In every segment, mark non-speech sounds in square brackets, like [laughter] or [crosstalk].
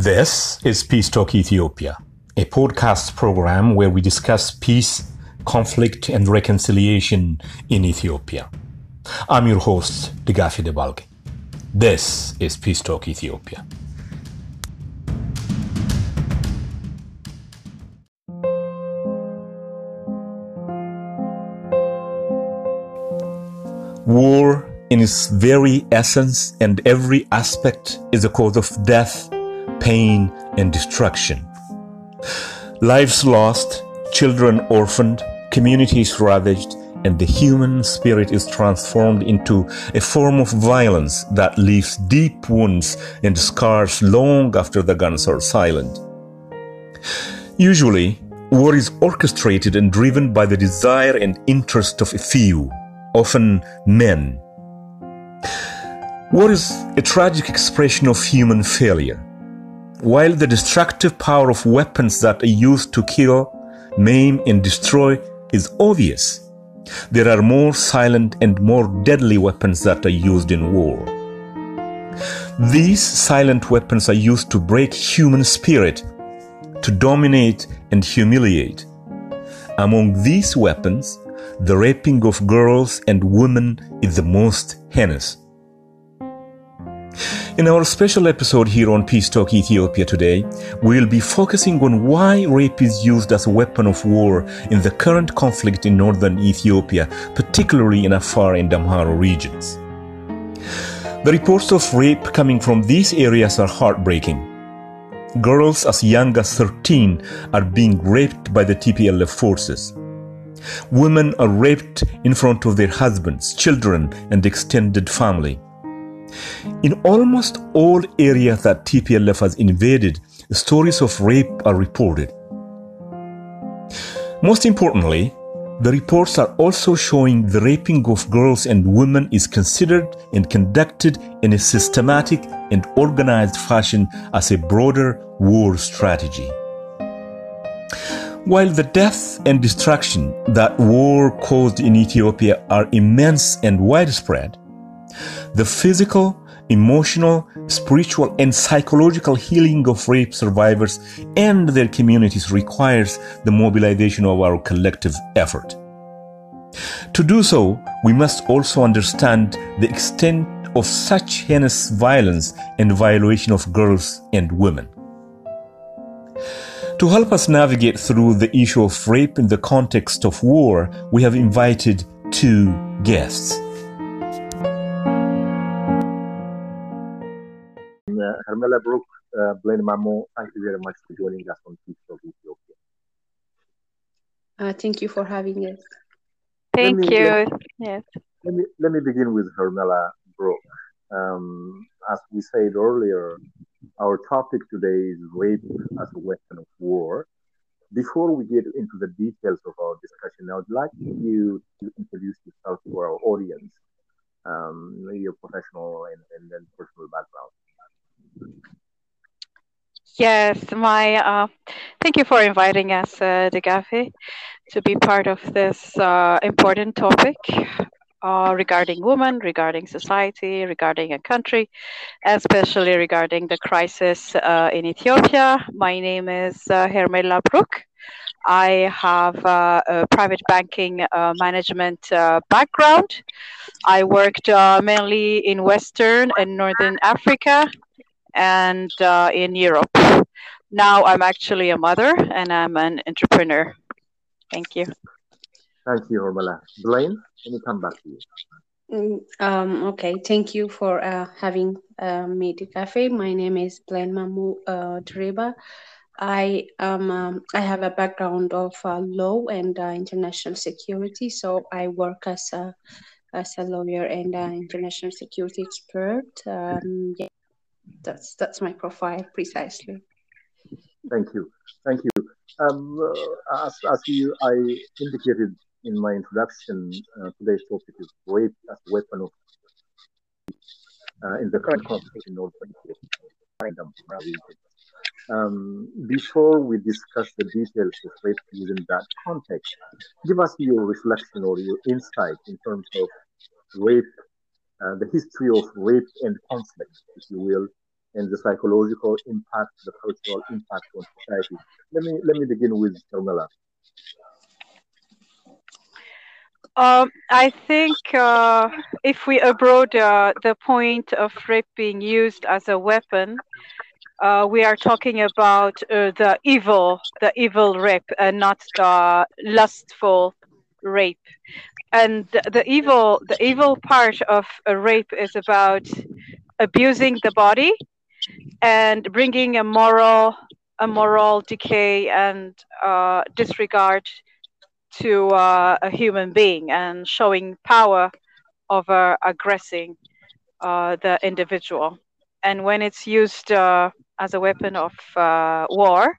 This is Peace Talk Ethiopia, a podcast program where we discuss peace, conflict, and reconciliation in Ethiopia. I'm your host, Degafi Debalge. This is Peace Talk Ethiopia. War, in its very essence and every aspect, is a cause of death, pain, and destruction. Lives lost, children orphaned, communities ravaged, and the human spirit is transformed into a form of violence that leaves deep wounds and scars long after the guns are silent. Usually, war is orchestrated and driven by the desire and interest of a few, often men. War is a tragic expression of human failure. While the destructive power of weapons that are used to kill, maim, and destroy is obvious, there are more silent and more deadly weapons that are used in war. These silent weapons are used to break human spirit, to dominate and humiliate. Among these weapons, the raping of girls and women is the most heinous. In our special episode here on Peace Talk Ethiopia today, we'll be focusing on why rape is used as a weapon of war in the current conflict in northern Ethiopia, particularly in Afar and Amhara regions. The reports of rape coming from these areas are heartbreaking. Girls as young as 13 are being raped by the TPLF forces. Women are raped in front of their husbands, children, and extended family. In almost all areas that TPLF has invaded, stories of rape are reported. Most importantly, the reports are also showing the raping of girls and women is considered and conducted in a systematic and organized fashion as a broader war strategy. While the death and destruction that war caused in Ethiopia are immense and widespread, the physical, emotional, spiritual, and psychological healing of rape survivors and their communities requires the mobilization of our collective effort. To do so, we must also understand the extent of such heinous violence and violation of girls and women. To help us navigate through the issue of rape in the context of war, we have invited two guests. Hermela Brook, uh, Blaine Mamo, thank you very much for joining us on Peace of Ethiopia. Uh, thank you for having us. Thank me- you. let- Yes. Let me, let me begin with Hermela Brook. Um, as we said earlier, our topic today is rape as a weapon of war. Before we get into the details of our discussion, I would like you to introduce yourself to our audience, um, your professional and, and then personal background. Yes, my uh, thank you for inviting us, uh, Degafi, to be part of this uh, important topic uh, regarding women, regarding society, regarding a country, especially regarding the crisis uh, in Ethiopia. My name is uh, Hermela Brook. I have uh, a private banking uh, management uh, background. I worked uh, mainly in Western and Northern Africa and uh, in Europe. Now I'm actually a mother and I'm an entrepreneur. Thank you. Thank you, Hermela. Blaine, let me come back to you. Mm, Um, okay, thank you for uh, having uh, me Degafi. My name is Blaine Mamo uh, Deriba. I um, um I have a background of uh, law and uh, international security, so I work as a as a lawyer and uh, international security expert. Um, yeah, that's that's my profile precisely. Thank you. Thank you. Um, uh, as, as you, I indicated in my introduction, uh, today's topic is rape as a weapon of uh, in the current in North Kingdom. Um, before we discuss the details of rape within that context, give us your reflection or your insight in terms of rape, uh, the history of rape and conflict, if you will, and the psychological impact, the cultural impact on society. Let me let me begin with Hermela. Um, I think uh, if we abroad uh, the point of rape being used as a weapon, uh, we are talking about uh, the evil, the evil rape, and not the lustful rape. And the evil, the evil part of a rape is about abusing the body and bringing a moral, a moral decay and uh, disregard to uh, a human being and showing power over aggressing uh, the individual. And when it's used uh, as a weapon of uh, war,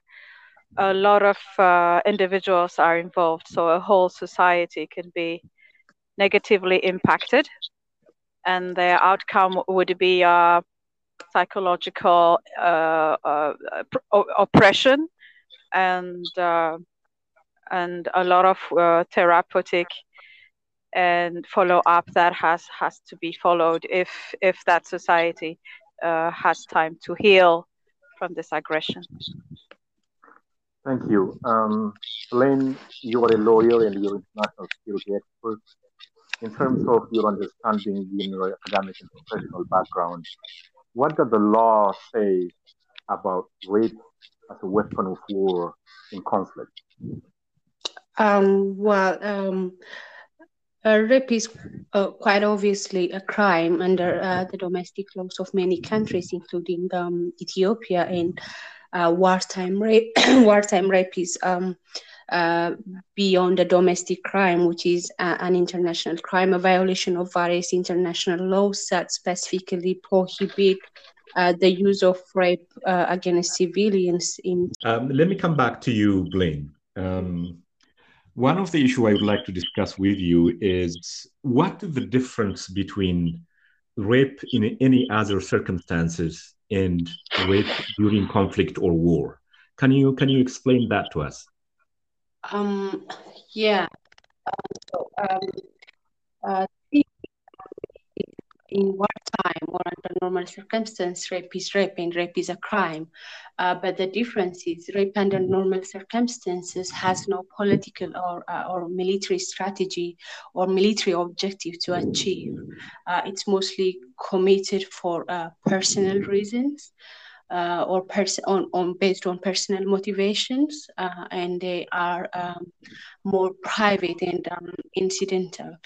a lot of uh, individuals are involved. So a whole society can be negatively impacted. And the outcome would be uh, psychological oppression and and a lot of uh, therapeutic and follow up that has has to be followed if if that society uh, has time to heal from this aggression. Thank you. Um, Blaine, you are a lawyer and you're an international security expert. In terms of your understanding in your academic and professional background, what does the law say about rape as a weapon of war in conflict? Um, well, um, rape is uh, quite obviously a crime under uh, the domestic laws of many countries, including um, Ethiopia. And uh, wartime rape, [coughs] wartime rape is um, uh, beyond a domestic crime, which is an international crime, a violation of various international laws that specifically prohibit uh, the use of rape uh, against civilians. In um, let me come back to you, Blaine. Um, one of the issues I would like to discuss with you is what is the difference between rape in any other circumstances and rape during conflict or war? Can you can you explain that to us? Um, yeah. So, um, uh, in wartime or under normal circumstances, rape is rape and rape is a crime. Uh, but the difference is rape under normal circumstances has no political or, uh, or military strategy or military objective to achieve. Uh, it's mostly committed for uh, personal reasons. Uh, or pers- on, on based on personal motivations, uh, and they are um, more private and um, incidental.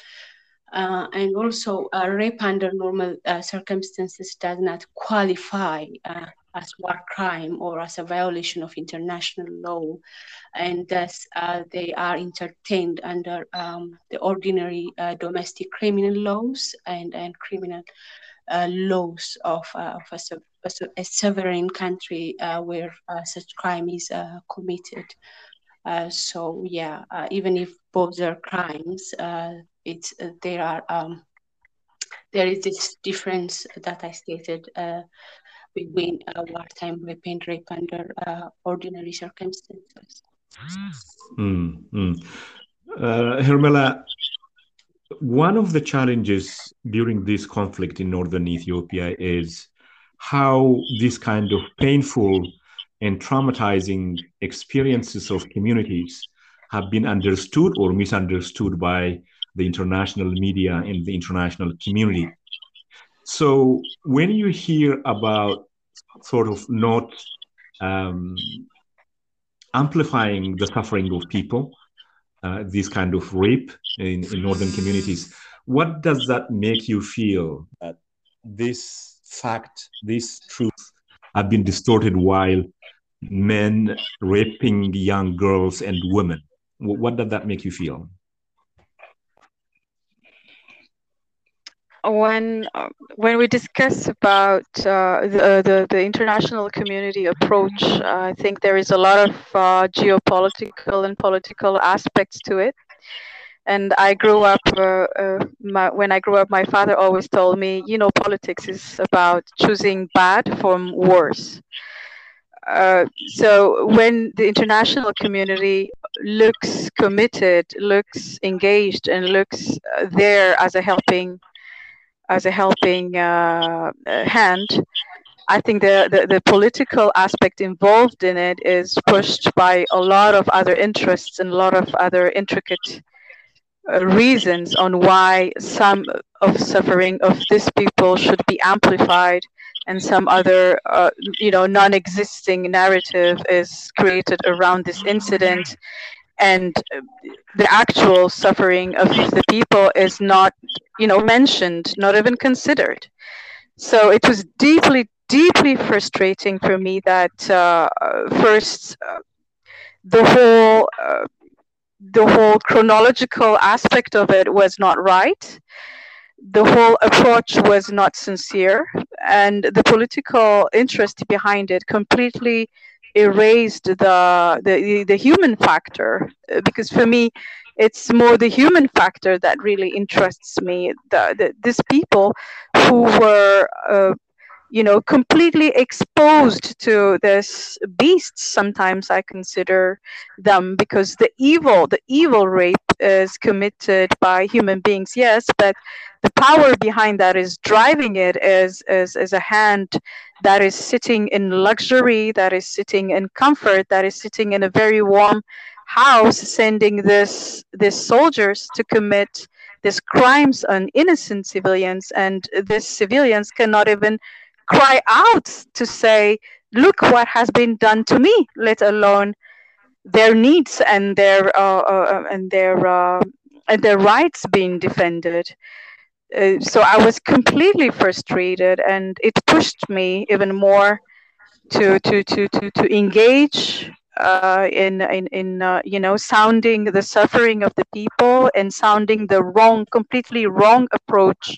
Uh, and also, rape under normal uh, circumstances does not qualify uh, as war crime or as a violation of international law, and thus uh, they are entertained under um, the ordinary domestic criminal laws and, and criminal laws of, of a, a, a, sovereign country where such crime is committed. so yeah, even if both are crimes, it's uh, there are um, there is this difference that I stated uh, between uh, wartime rape and rape under uh, ordinary circumstances. Mm. Uh, Hermela, one of the challenges during this conflict in northern Ethiopia is how this kind of painful and traumatizing experiences of communities have been understood or misunderstood by the international media and the international community. So when you hear about sort of not um, amplifying the suffering of people, uh, this kind of rape in, in northern communities, what does that make you feel that this fact, this truth have been distorted while men raping young girls and women? What does that make you feel? when uh, when we discuss about uh, the, the, the international community approach, uh, I think there is a lot of uh, geopolitical and political aspects to it. And I grew up uh, uh, my, when I grew up, my father always told me, you know, politics is about choosing bad from worse. so when the international community looks committed, looks engaged, and looks there as a helping as a helping uh, hand, I think the, the, the, political aspect involved in it is pushed by a lot of other interests and a lot of other intricate uh, reasons on why some of suffering of these people should be amplified and some other uh, you know non-existing narrative is created around this incident. And the actual suffering of the people is not you know mentioned not even considered. So it was deeply deeply frustrating for me that uh, first uh, the whole uh, the whole chronological aspect of it was not right. The whole approach was not sincere and the political interest behind it completely erased the the, the human factor. Because for me it's more the human factor that really interests me. The, the these people who were uh, you know completely exposed to this beasts sometimes i consider them because the evil the evil rape is committed by human beings yes but the power behind that is driving it is is, is a hand that is sitting in luxury that is sitting in comfort that is sitting in a very warm house sending this these soldiers to commit these crimes on innocent civilians and these civilians cannot even cry out to say, look what has been done to me, let alone their needs and their uh, uh, and their uh, and their rights being defended. Uh, so I was completely frustrated, and it pushed me even more to to to to to engage uh, in in in uh, you know sounding the suffering of the people and sounding the wrong, completely wrong approach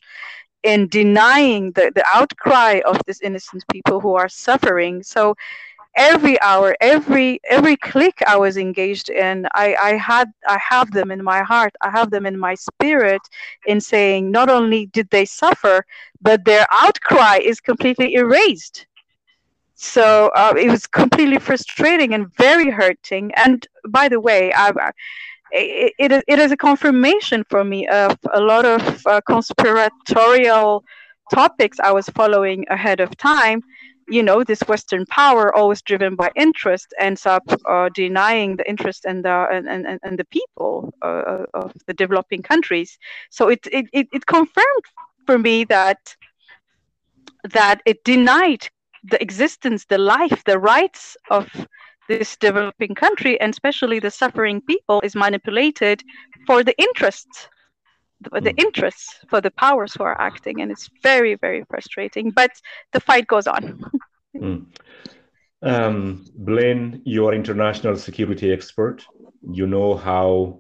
in denying the, the outcry of these innocent people who are suffering. So every hour, every every click I was engaged in, I, I had I have them in my heart, I have them in my spirit in saying not only did they suffer, but their outcry is completely erased. So uh, it was completely frustrating and very hurting. And by the way, I, it, it, it is a confirmation for me of a lot of uh, conspiratorial topics I was following ahead of time. You know, this Western power, always driven by interest, ends up uh, denying the interest and the and, and, and the people uh, of the developing countries. So it, it it it confirmed for me that that it denied the existence, the life, the rights of this developing country and especially the suffering people is manipulated for the interests the, the mm. interests for the powers who are acting and it's very very frustrating but the fight goes on [laughs] mm. um, blaine you're international security expert you know how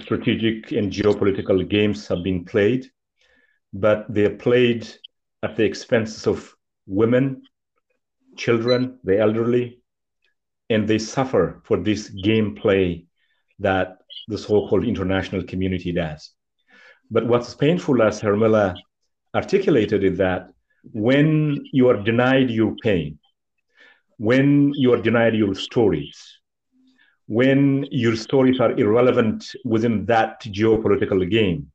strategic and geopolitical games have been played but they're played at the expense of women children the elderly and they suffer for this gameplay that the so-called international community does. But what's painful, as Hermela articulated, is that when you are denied your pain, when you are denied your stories, when your stories are irrelevant within that geopolitical game,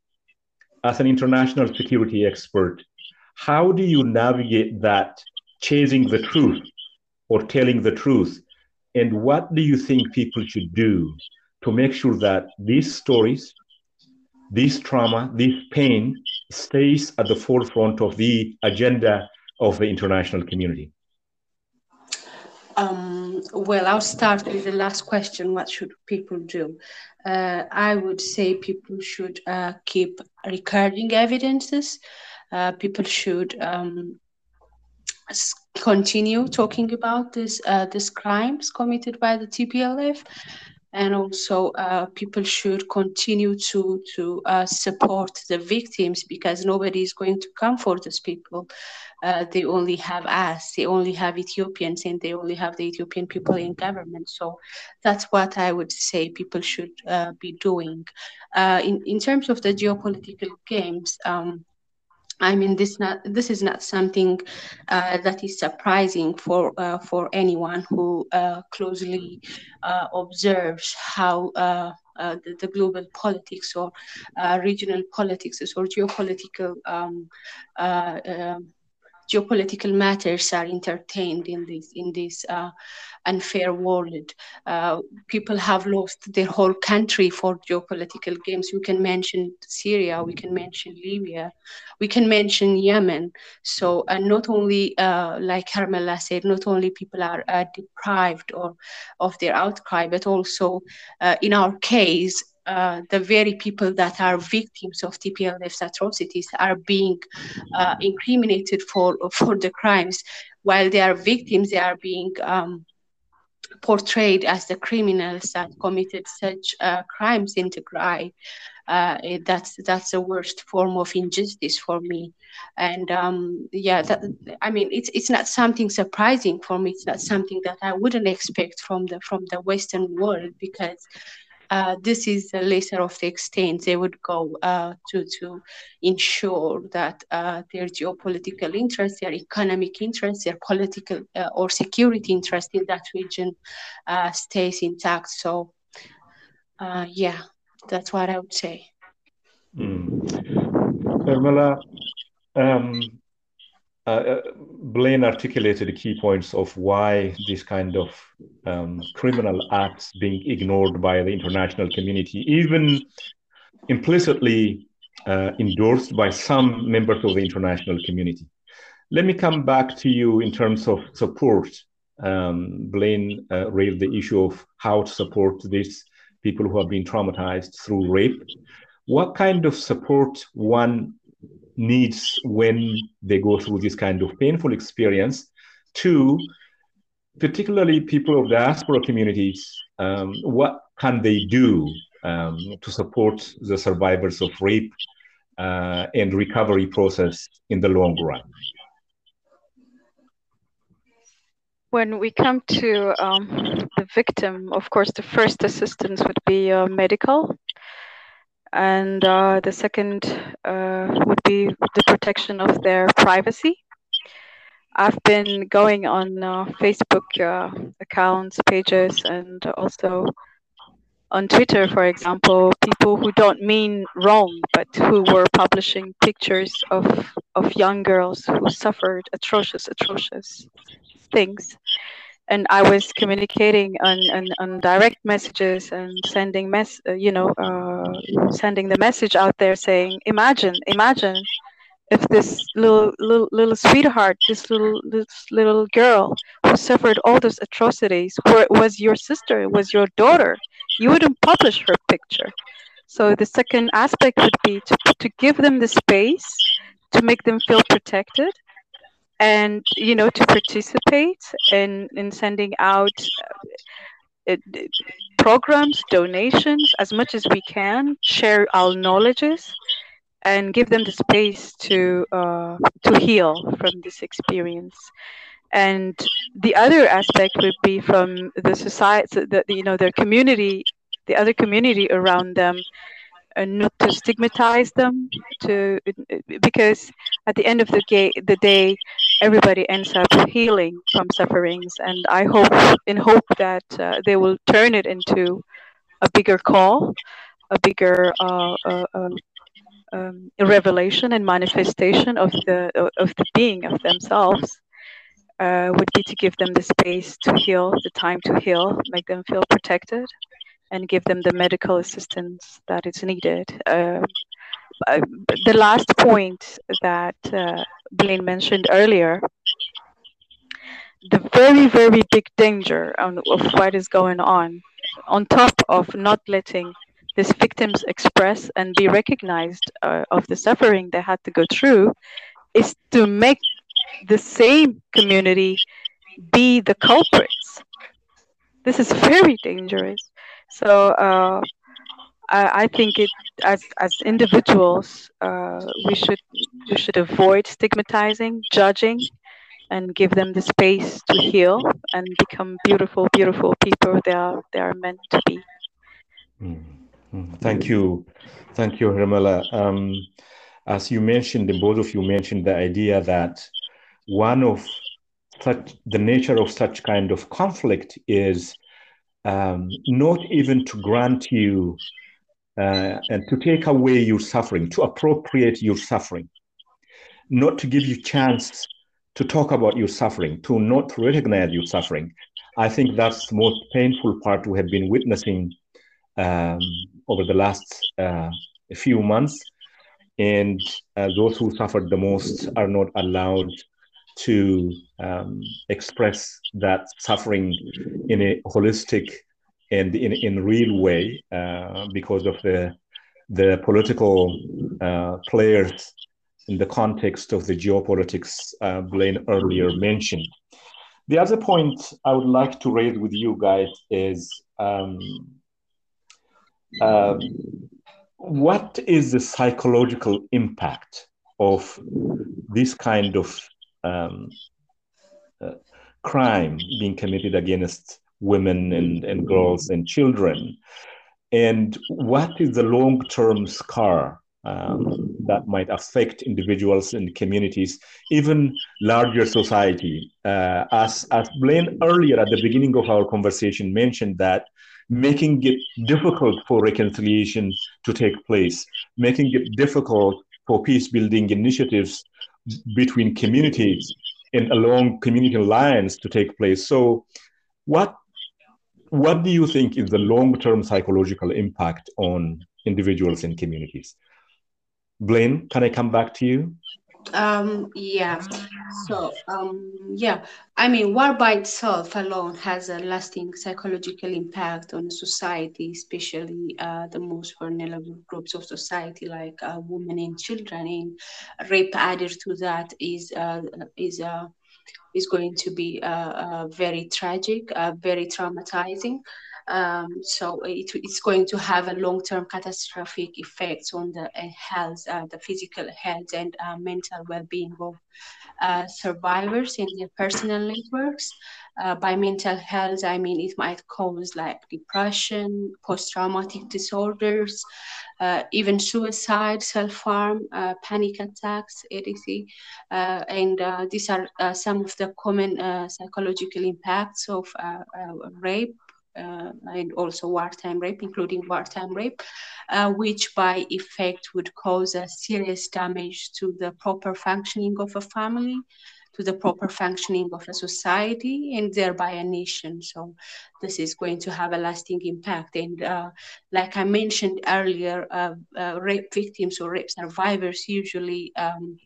as an international security expert, how do you navigate that chasing the truth or telling the truth and what do you think people should do to make sure that these stories, this trauma, this pain stays at the forefront of the agenda of the international community? Um, well, I'll start with the last question. What should people do? Uh, I would say people should uh, keep recording evidences. Uh, people should um, continue talking about this uh, these crimes committed by the TPLF, and also uh, people should continue to to uh, support the victims because nobody is going to come for these people. Uh, they only have us. They only have Ethiopians, and they only have the Ethiopian people in government. So that's what I would say people should uh, be doing. Uh, in in terms of the geopolitical games. Um, I mean, this not this is not something uh, that is surprising for uh, for anyone who uh, closely uh, observes how uh, uh, the, the, global politics or regional politics or geopolitical um, um geopolitical matters are entertained in this in this uh, unfair world. Uh, people have lost their whole country for geopolitical games. We can mention Syria, we can mention Libya, we can mention Yemen. So, and not only, uh, like Hermela said, not only people are uh, deprived or of their outcry, but also, uh, in our case, uh, the very people that are victims of TPLF's atrocities are being uh, incriminated for for the crimes, while they are victims, they are being um, portrayed as the criminals that committed such uh, crimes in Tigray. Uh, that's that's the worst form of injustice for me, and um, yeah, that, I mean it's it's not something surprising for me. It's not something that I wouldn't expect from the from the Western world because uh, this is the lesser of the extent they would go uh, to to ensure that uh, their geopolitical interests, their economic interests, their political uh, or security interest in that region uh, stays intact. So, yeah, that's what I would say. Mm. Hermela, um, uh, uh, Blaine articulated the key points of why this kind of um, criminal acts being ignored by the international community, even implicitly uh, endorsed by some members of the international community. Let me come back to you in terms of support. Um, Blaine uh, raised the issue of how to support these people who have been traumatized through rape. What kind of support one needs when they go through this kind of painful experience. Two, particularly people of diaspora communities, um, what can they do um, to support the survivors of rape uh, and recovery process in the long run? When we come to um, the victim, of course, the first assistance would be uh, medical and uh, the second uh, would be the protection of their privacy. I've been going on uh, Facebook uh, accounts, pages, and also on Twitter, for example, people who don't mean wrong, but who were publishing pictures of, of young girls who suffered atrocious, atrocious things and I was communicating on, on, on direct messages and sending mess, uh, you know, uh, sending the message out there saying, imagine, imagine if this little little little sweetheart, this little this little girl who suffered all those atrocities, were, was your sister, was your daughter, you wouldn't publish her picture. So the second aspect would be to to give them the space to make them feel protected and you know to participate in in sending out uh, programs donations as much as we can share our knowledges and give them the space to uh, to heal from this experience. And the other aspect would be from the society the, you know their community the other community around them and not to stigmatize them to because at the end of the, ga- the day everybody ends up healing from sufferings and i hope in hope that uh, they will turn it into a bigger call a bigger uh, uh, um, um revelation and manifestation of the of the being of themselves uh, would be to give them the space to heal the time to heal make them feel protected and give them the medical assistance that is needed. Uh, the last point that uh, Blaine mentioned earlier, the very, very big danger of what is going on, on top of not letting these victims express and be recognized uh, of the suffering they had to go through, is to make the same community be the culprits. This is very dangerous so uh, I, I, think it as as individuals uh, we should we should avoid stigmatizing, judging, and give them the space to heal and become beautiful, beautiful people they are they are meant to be. Mm-hmm. Thank you, thank you, Hermela. Um, as you mentioned, the both of you mentioned the idea that one of such the nature of such kind of conflict is um, not even to grant you uh, and to take away your suffering, to appropriate your suffering, not to give you chance to talk about your suffering, to not recognize your suffering. I think that's the most painful part we have been witnessing um, over the last uh, few months. And uh, those who suffered the most are not allowed to um, express that suffering in a holistic and in, in real way uh, because of the the political uh, players in the context of the geopolitics uh, Blaine earlier mentioned. The other point I would like to raise with you guys is um, uh, what is the psychological impact of this kind of um, uh, crime being committed against women and, and girls and children? And what is the long term scar um, that might affect individuals and communities, even larger society. Uh, as, as Blaine earlier at the beginning of our conversation mentioned that making it difficult for reconciliation to take place, making it difficult for peace building initiatives between communities and along community lines to take place. So, what what do you think is the long term psychological impact on individuals and communities? Blaine, can I come back to you? Um, yeah. So, um, yeah, I mean, war by itself alone has a lasting psychological impact on society, especially uh, the most vulnerable groups of society, like uh, women and children. And rape added to that is uh, is uh, is going to be uh, uh, very tragic, uh, very traumatizing. Um, so it, it's going to have a long-term catastrophic effects on the health, uh, the physical health and uh, mental well-being of uh, survivors in their personal networks. Uh, by mental health, I mean it might cause like depression, post-traumatic disorders, uh, even suicide, self-harm, panic attacks, etc. and these are some of the common psychological impacts of rape uh, and also wartime rape, including wartime rape, uh, which by effect would cause a serious damage to the proper functioning of a family, to the proper functioning of a society, and thereby a nation. So, this is going to have a lasting impact. And, uh, like I mentioned earlier, uh, uh, rape victims or rape survivors usually. Um,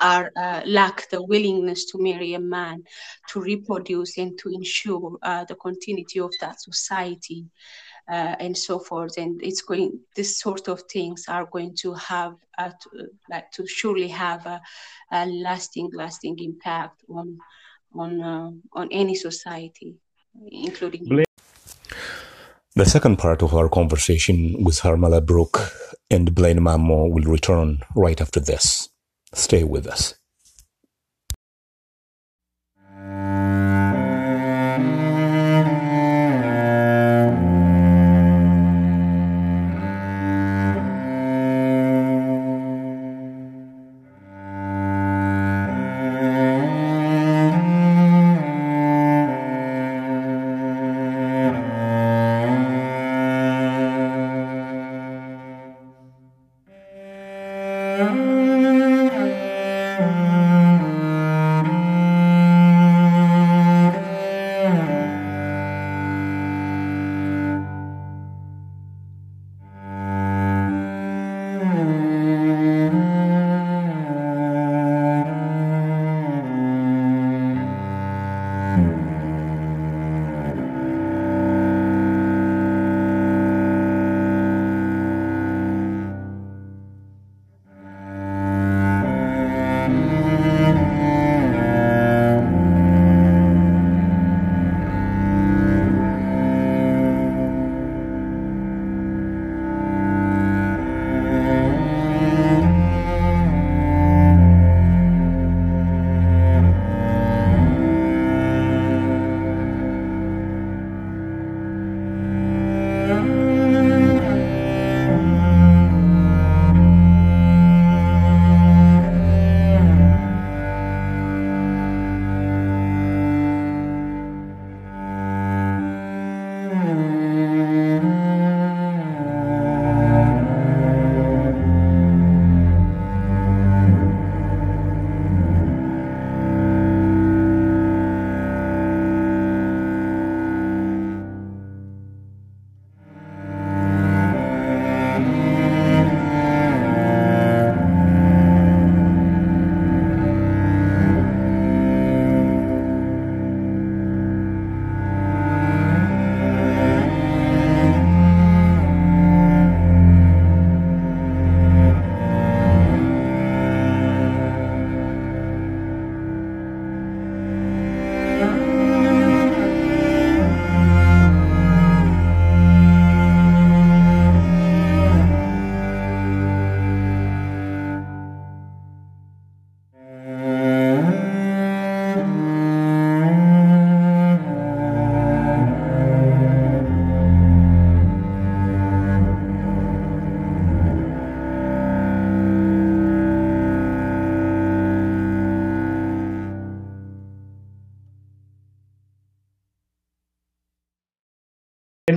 are uh, lack the willingness to marry a man, to reproduce, and to ensure uh, the continuity of that society, uh, and so forth. And it's going; this sort of things are going to have, uh, to, like, to surely have a, a, lasting, lasting impact on on uh, on any society, including. The second part of our conversation with Hermela Brook and Blaine Mamo will return right after this. Stay with us.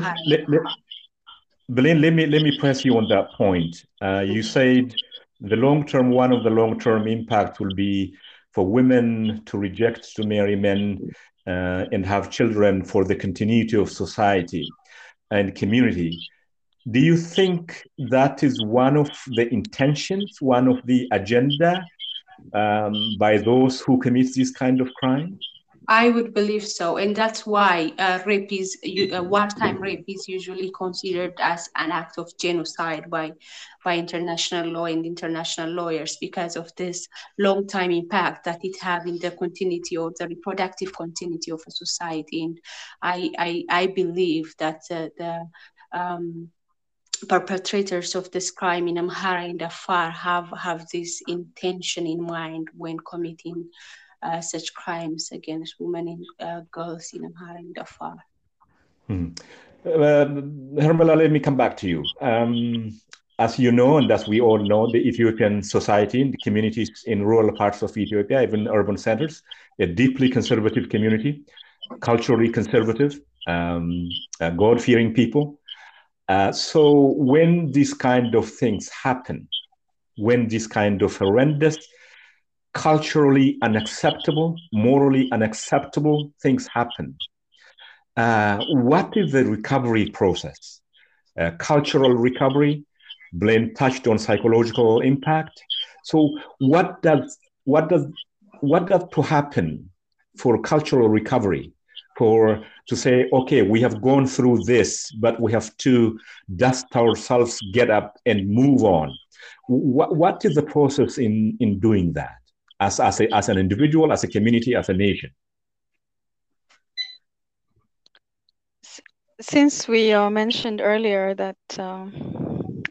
Let, let, Belen, let me let me press you on that point. Uh, you said the long term, one of the long term impact will be for women to reject to marry men uh, and have children for the continuity of society and community. Do you think that is one of the intentions, one of the agenda um, by those who commit this kind of crime? I would believe so, and that's why uh, rape is uh, wartime rape is usually considered as an act of genocide by by international law and international lawyers because of this long time impact that it have in the continuity or the reproductive continuity of a society. And I I, I believe that uh, the um, perpetrators of this crime in Amhara and Afar have have this intention in mind when committing uh, such crimes against women and uh, girls in Amhara and Afar. Hmm. Uh, let me come back to you. Um, as you know, and as we all know, the Ethiopian society, and the communities in rural parts of Ethiopia, even urban centers, a deeply conservative community, culturally conservative, um, uh, God-fearing people. Uh, so when these kind of things happen, when these kind of horrendous culturally unacceptable, morally unacceptable things happen. Uh, what is the recovery process? Uh, cultural recovery. Blaine touched on psychological impact. So, what does what does what does to happen for cultural recovery? For to say, okay, we have gone through this, but we have to dust ourselves, get up, and move on. What, what is the process in in doing that? As, as, a, as an individual, as a community, as a nation? Since we uh, mentioned earlier that uh,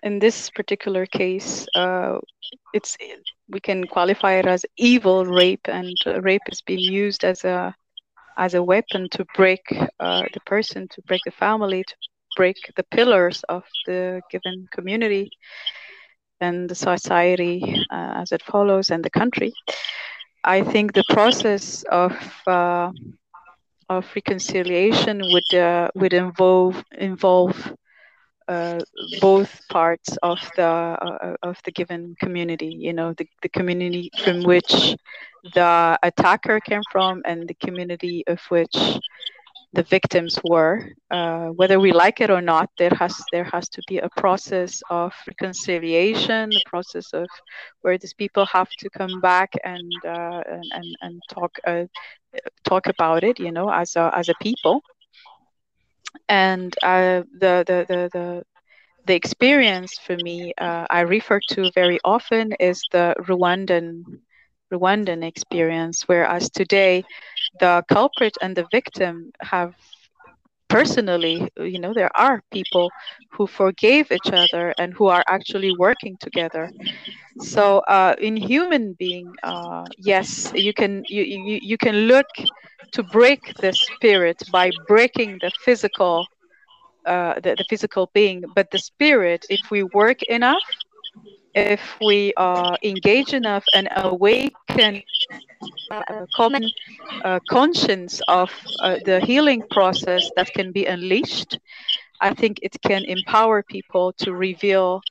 in this particular case, uh, it's we can qualify it as evil rape, and uh, rape is being used as a as a weapon to break uh, the person, to break the family, to break the pillars of the given community and the society uh, as it follows and the country. I think the process of uh, of reconciliation would uh, would involve involve uh, both parts of the uh, of the given community. You know, the, the community from which the attacker came from, and the community of which the victims were. Uh, whether we like it or not, there has there has to be a process of reconciliation, a process of where these people have to come back and uh, and, and, talk uh, talk about it, you know, as a as a people. And uh, the, the the the the experience for me uh, I refer to very often is the Rwandan Rwandan experience, whereas today the culprit and the victim have personally, you know, there are people who forgave each other and who are actually working together. So, uh, in human being, uh, yes, you can you, you you can look to break the spirit by breaking the physical, uh, the, the physical being, but the spirit, if we work enough, if we are engaged enough and awaken a common uh, conscience of uh, the healing process that can be unleashed, I think it can empower people to reveal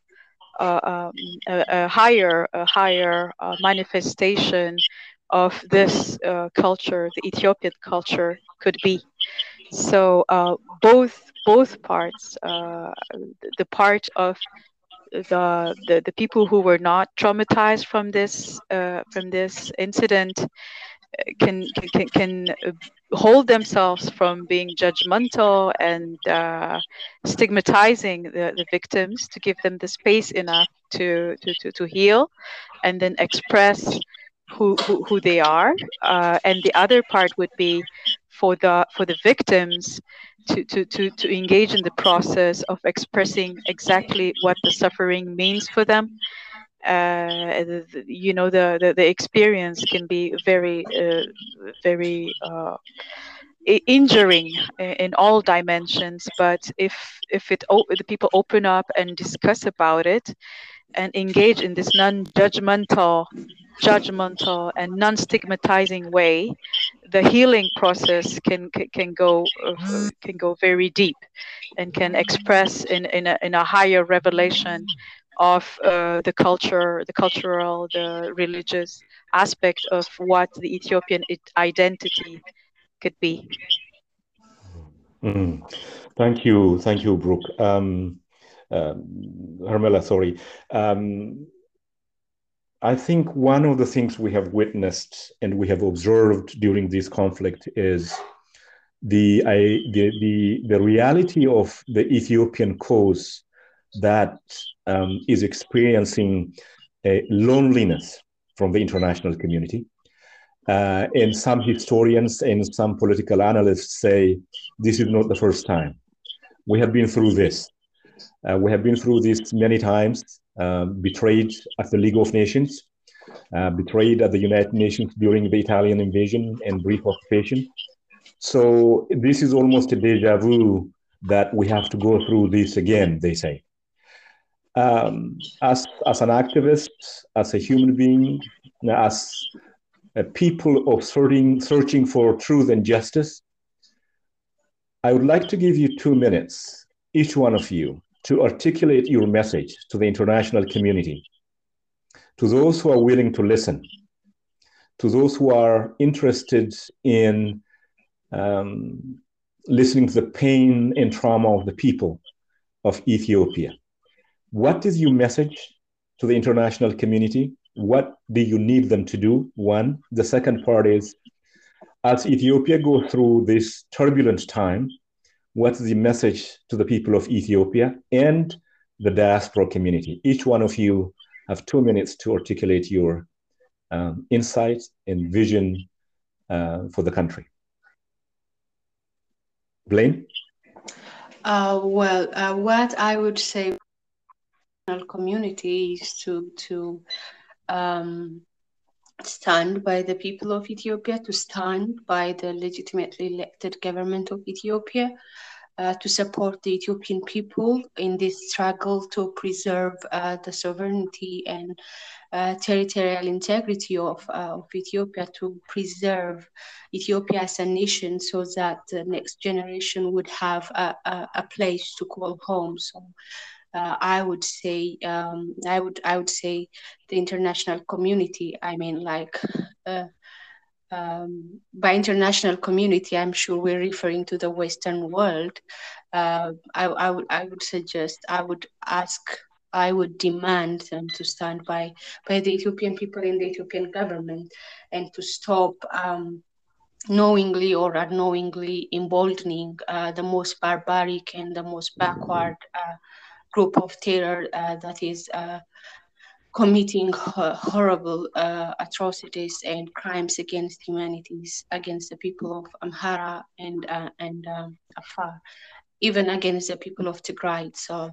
uh, um, a, a, higher, a higher uh, manifestation of this uh, culture, the Ethiopian culture, could be. So both both parts, the part of the, the, the people who were not traumatized from this uh, from this incident uh, can can can uh, hold themselves from being judgmental and uh, stigmatizing the, the victims to give them the space enough to to, to, to heal and then express who, who, who they are. Uh, and the other part would be for the for the victims to, to, to, to engage in the process of expressing exactly what the suffering means for them. Uh, the, you know, the, the, the, experience can be very, uh, very uh, injuring in all dimensions. But if if it the people open up and discuss about it, and engage in this non-judgmental non-judgmental and non-stigmatizing way, the healing process can can go uh, can go very deep, and can express in in a, in a higher revelation of uh, the culture, the cultural, the religious aspect of what the Ethiopian identity could be. Mm. Thank you, thank you, Brook. Um, um, Hermela, sorry. Um, I think one of the things we have witnessed and we have observed during this conflict is the, I, the, the, the reality of the Ethiopian cause that um, is experiencing a loneliness from the international community. Uh, and some historians and some political analysts say this is not the first time. We have been through this. Uh, we have been through this many times, betrayed at the League of Nations, uh, betrayed at the United Nations during the Italian invasion and brief occupation. So this is almost a deja vu that we have to go through this again, they say. Um, as, as an activist, as a human being, as a people of searching, searching for truth and justice, I would like to give you two minutes, each one of you, to articulate your message to the international community, to those who are willing to listen, to those who are interested in um, listening to the pain and trauma of the people of Ethiopia. What is your message to the international community? What do you need them to do? One. The second part is as Ethiopia goes through this turbulent time, what's the message to the people of Ethiopia and the diaspora community? Each one of you have two minutes to articulate your um, insight and vision uh, for the country. Blaine? Uh, well, uh, what I would say community is to to um, stand by the people of Ethiopia, to stand by the legitimately elected government of Ethiopia, uh, to support the Ethiopian people in this struggle to preserve uh, the sovereignty and territorial integrity of, uh, of Ethiopia, to preserve Ethiopia as a nation so that the next generation would have a, a, a place to call home. So uh, I would say um, I would I would say the international community. I mean, like uh, um, by international community, I'm sure we're referring to the Western world. Uh, I, I would I would suggest I would ask I would demand them to stand by by the Ethiopian people and the Ethiopian government and to stop. Um, knowingly or unknowingly emboldening uh, the most barbaric and the most backward uh, group of terror uh, that is uh, committing horrible uh, atrocities and crimes against humanities against the people of Amhara and and um, Afar, even against the people of Tigray itself.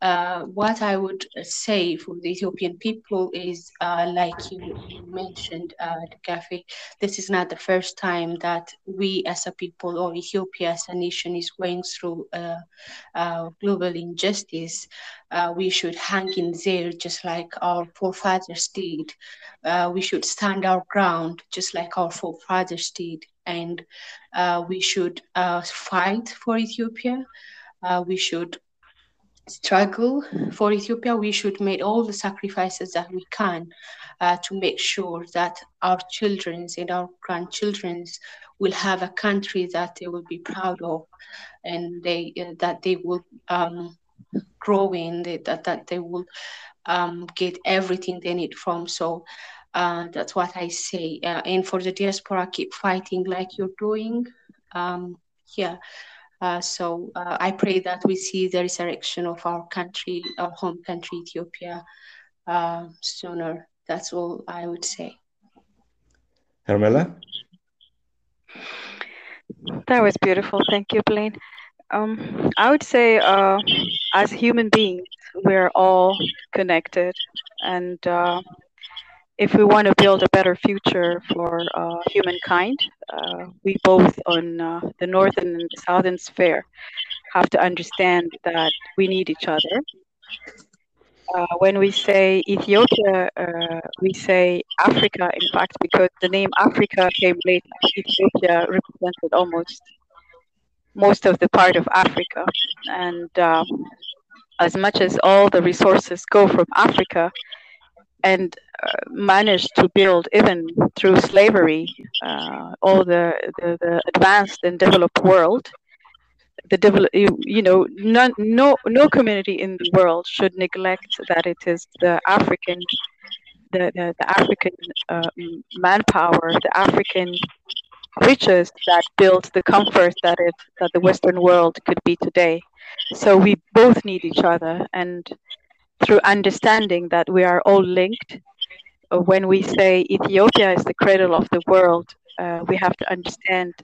Uh, what I would say for the Ethiopian people is, uh, like you, mentioned, uh, this is not the first time that we as a people or Ethiopia as a nation is going through uh, uh, global injustice. Uh, we should hang in there just like our forefathers did. we should stand our ground just like our forefathers did. And we should fight for Ethiopia. we should struggle for Ethiopia, we should make all the sacrifices that we can uh, to make sure that our children and our grandchildren will have a country that they will be proud of, and they uh, that they will um, grow in, that that they will um, get everything they need from. So. Uh, that's what I say. Uh, and for the diaspora, keep fighting like you're doing. Um, yeah, uh, so uh, I pray that we see the resurrection of our country, our home country, Ethiopia, uh, sooner. That's all I would say. Hermela? That was beautiful. Thank you, Blaine. Um, I would say, uh, as human beings, we're all connected, and uh, if we want to build a better future for uh, humankind, uh, we both on uh, the northern and southern sphere have to understand that we need each other. uh, when we say Ethiopia, uh, we say Africa, in fact, because the name Africa came late. Ethiopia represented almost most of the part of Africa. And um, as much as all the resources go from Africa and managed to build, even through slavery, uh, all the, the, the advanced and developed world, the develop, you, you know, no, no, no community in the world should neglect that it is the African, the, the, the African uh, manpower, the African riches that built the comfort that it that the Western world could be today. So we both need each other, and through understanding that we are all linked, uh, when we say Ethiopia is the cradle of the world, uh, we have to understand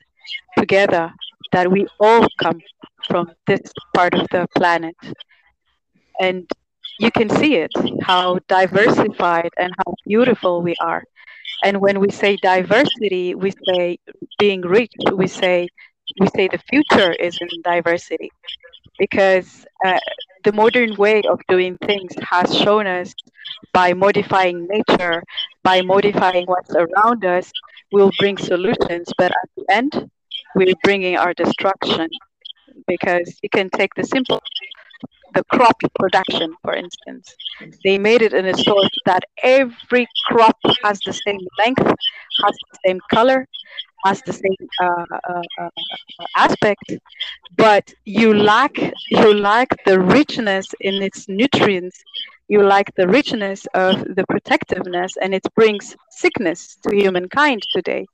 together that we all come from this part of the planet. And you can see it, how diversified and how beautiful we are. And when we say diversity, we say being rich, we say we say the future is in diversity because uh, the modern way of doing things has shown us by modifying nature, by modifying what's around us, we'll bring solutions. But at the end, we're bringing our destruction because you can take the simple the crop production for instance they made it in a source that every crop has the same length has the same color has the same uh, uh, uh, aspect but you lack you lack the richness in its nutrients you lack the richness of the protectiveness and it brings sickness to humankind today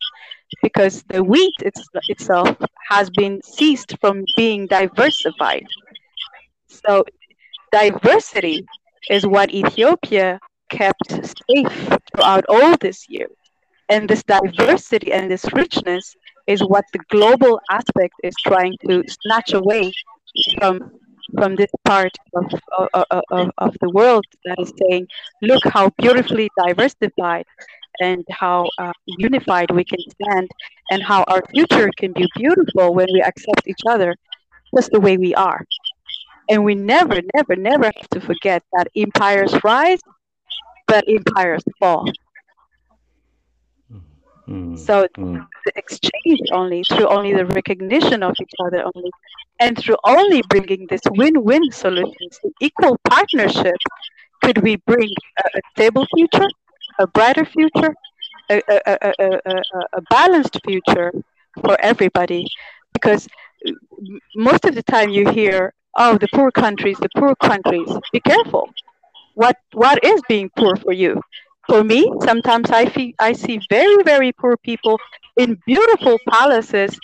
because the wheat it's, itself has been ceased from being diversified. So, diversity is what Ethiopia kept safe throughout all this year. And this diversity and this richness is what the global aspect is trying to snatch away from from this part of, of, of, of the world that is saying, look how beautifully diversified and how uh, unified we can stand and how our future can be beautiful when we accept each other just the way we are. And we never, never, never have to forget that empires rise, but empires fall. Mm. So mm. the exchange only through only the recognition of each other only, and through only bringing this win-win solutions, equal partnership, could we bring a, a stable future a brighter future, a, a, a, a, balanced future for everybody. Because most of the time you hear, oh, the poor countries, the poor countries. Be careful. What what is being poor for you? For me, sometimes I feel I see very very poor people in beautiful palaces,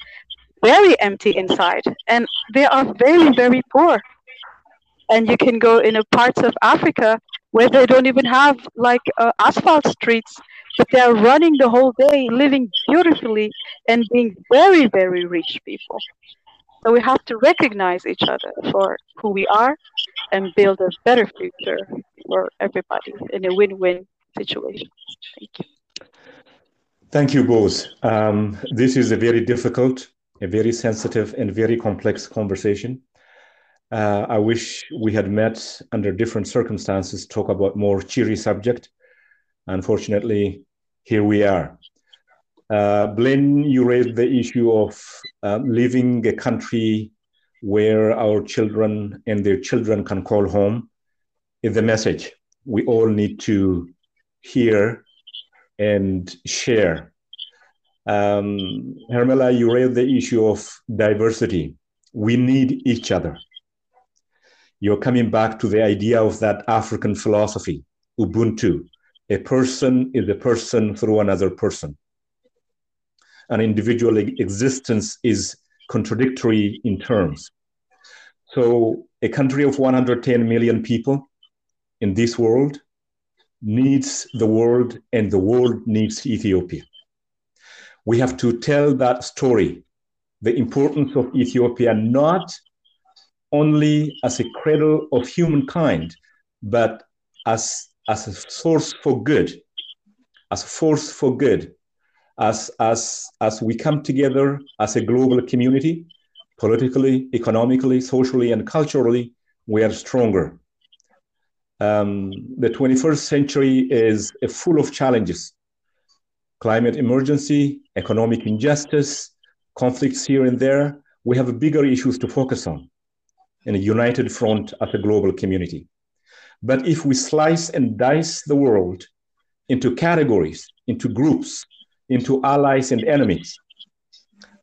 very empty inside, and they are very very poor. And you can go in parts of Africa where they don't even have like uh, asphalt streets, but they're running the whole day, living beautifully, and being very, very rich people. So we have to recognize each other for who we are and build a better future for everybody in a win win situation. Thank you. Thank you both. Um, this is a very difficult, a very sensitive, and very complex conversation. Uh, I wish we had met under different circumstances, talk about more cheery subject. Unfortunately, here we are. Uh, Blaine, you raised the issue of uh, living a country where our children and their children can call home is the message we all need to hear and share. Um, Hermela, you raised the issue of diversity. We need each other you're coming back to the idea of that African philosophy, Ubuntu. A person is a person through another person. An individual existence is contradictory in terms. So, a country of 110 million people in this world needs the world, and the world needs Ethiopia. We have to tell that story, the importance of Ethiopia, not only as a cradle of humankind, but as, as a source for good, as a force for good, as, as, as we come together as a global community, politically, economically, socially, and culturally, we are stronger. Um, the 21st century is full of challenges climate emergency, economic injustice, conflicts here and there. We have bigger issues to focus on in a united front as a global community. But if we slice and dice the world into categories, into groups, into allies and enemies,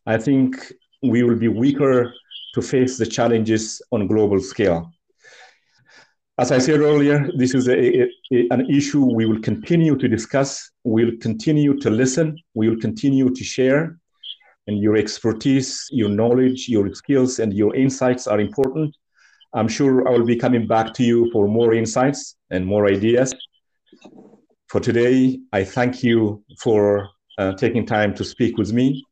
I think we will be weaker to face the challenges on global scale. As I said earlier, this is a, a, an issue we will continue to discuss. We'll continue to listen. We will continue to share. And your expertise, your knowledge, your skills, and your insights are important. I'm sure I will be coming back to you for more insights and more ideas. For today, I thank you for uh, taking time to speak with me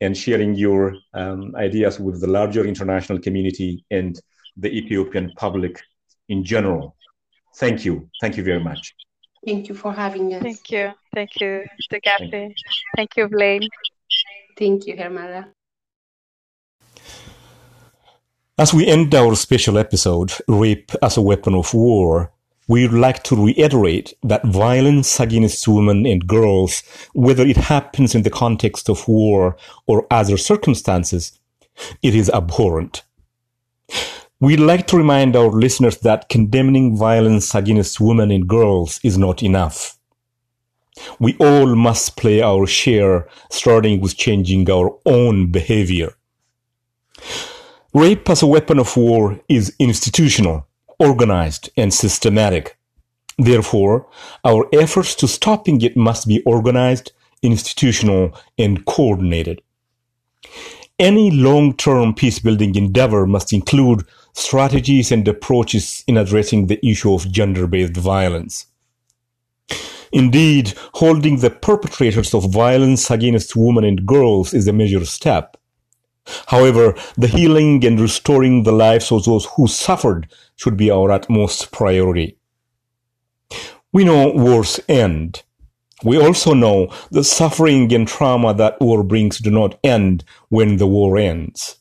and sharing your um, ideas with the larger international community and the Ethiopian public in general. Thank you. Thank you very much. Thank you for having us. Thank you. Thank you, Degafi. Thank you, Blaine. Thank you, Hermela. As we end our special episode, Rape as a Weapon of War, we would like to reiterate that violence against women and girls, whether it happens in the context of war or other circumstances, it is abhorrent. We'd like to remind our listeners that condemning violence against women and girls is not enough. We all must play our share, starting with changing our own behavior. Rape as a weapon of war is institutional, organized, and systematic. Therefore, our efforts to stopping it must be organized, institutional, and coordinated. Any long-term peace-building endeavor must include strategies and approaches in addressing the issue of gender-based violence. Indeed, holding the perpetrators of violence against women and girls is a major step. However, the healing and restoring the lives of those who suffered should be our utmost priority. We know wars end, we also know the suffering and trauma that war brings do not end when the war ends.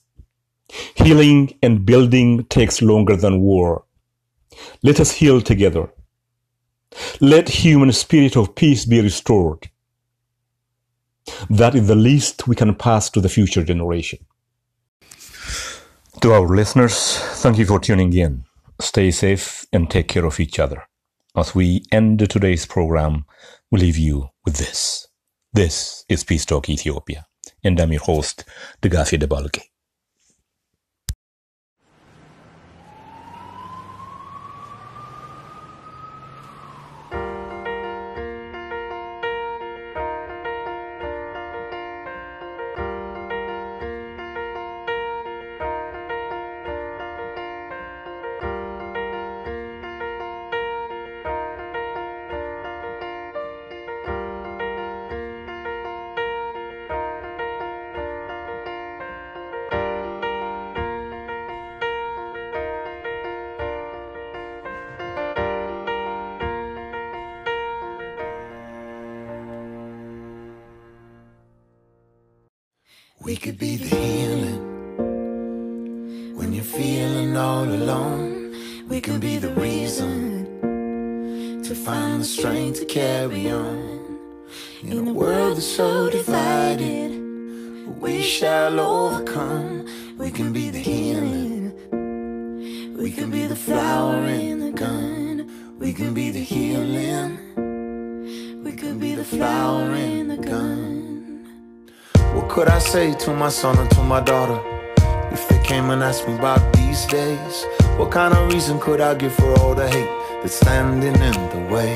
Healing and building takes longer than war. Let us heal together. Let human spirit of peace be restored. That is the least we can pass to the future generation. To our listeners, thank you for tuning in. Stay safe and take care of each other. As we end today's program, we leave you with this. This is Peace Talk Ethiopia, and I'm your host, Degafi Debalke. We could be the healing when you're feeling all alone. We can be the reason to find the strength to carry on. In a world that's so divided, we shall overcome. We can be the healing. We can be the flower in the gun. We can be the healing. We can be the flower in the gun. Could I say to my son or to my daughter if they came and asked me about these days? What kind of reason could I give for all the hate that's standing in the way?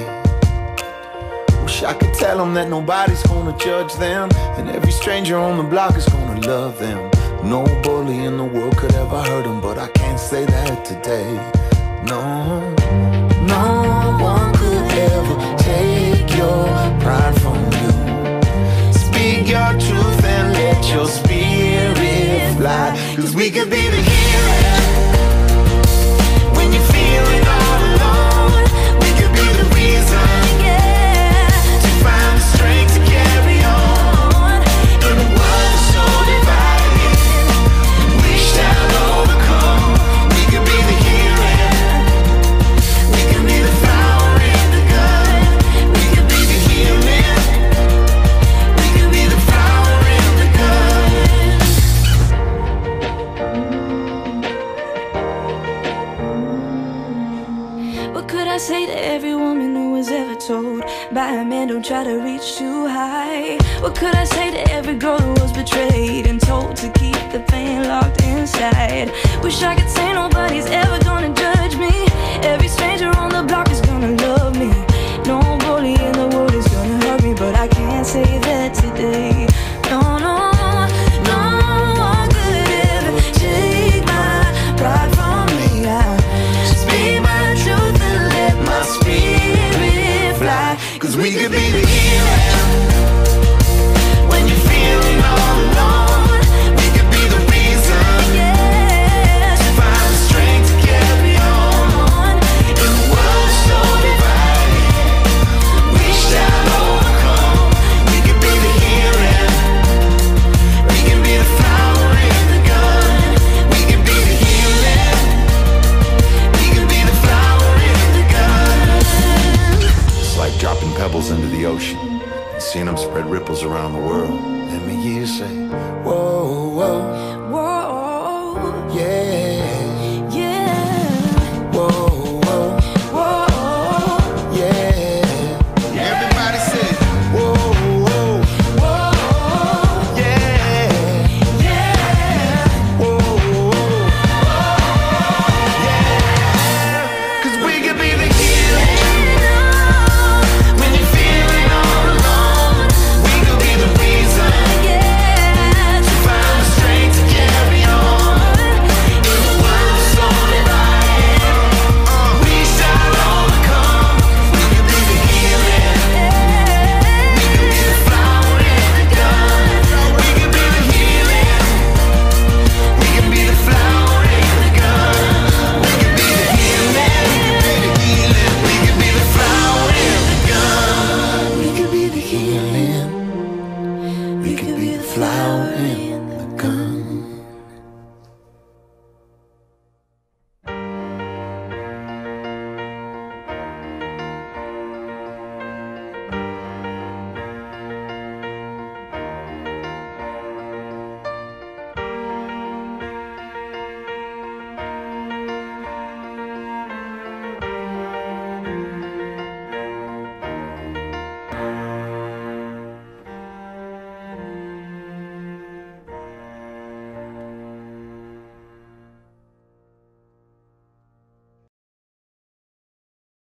Wish I could tell them that nobody's gonna judge them, and every stranger on the block is gonna love them. No bully in the world could ever hurt them, but I can't say that today. No, no one could ever take your pride from you. Speak your truth Cause we could be the healing.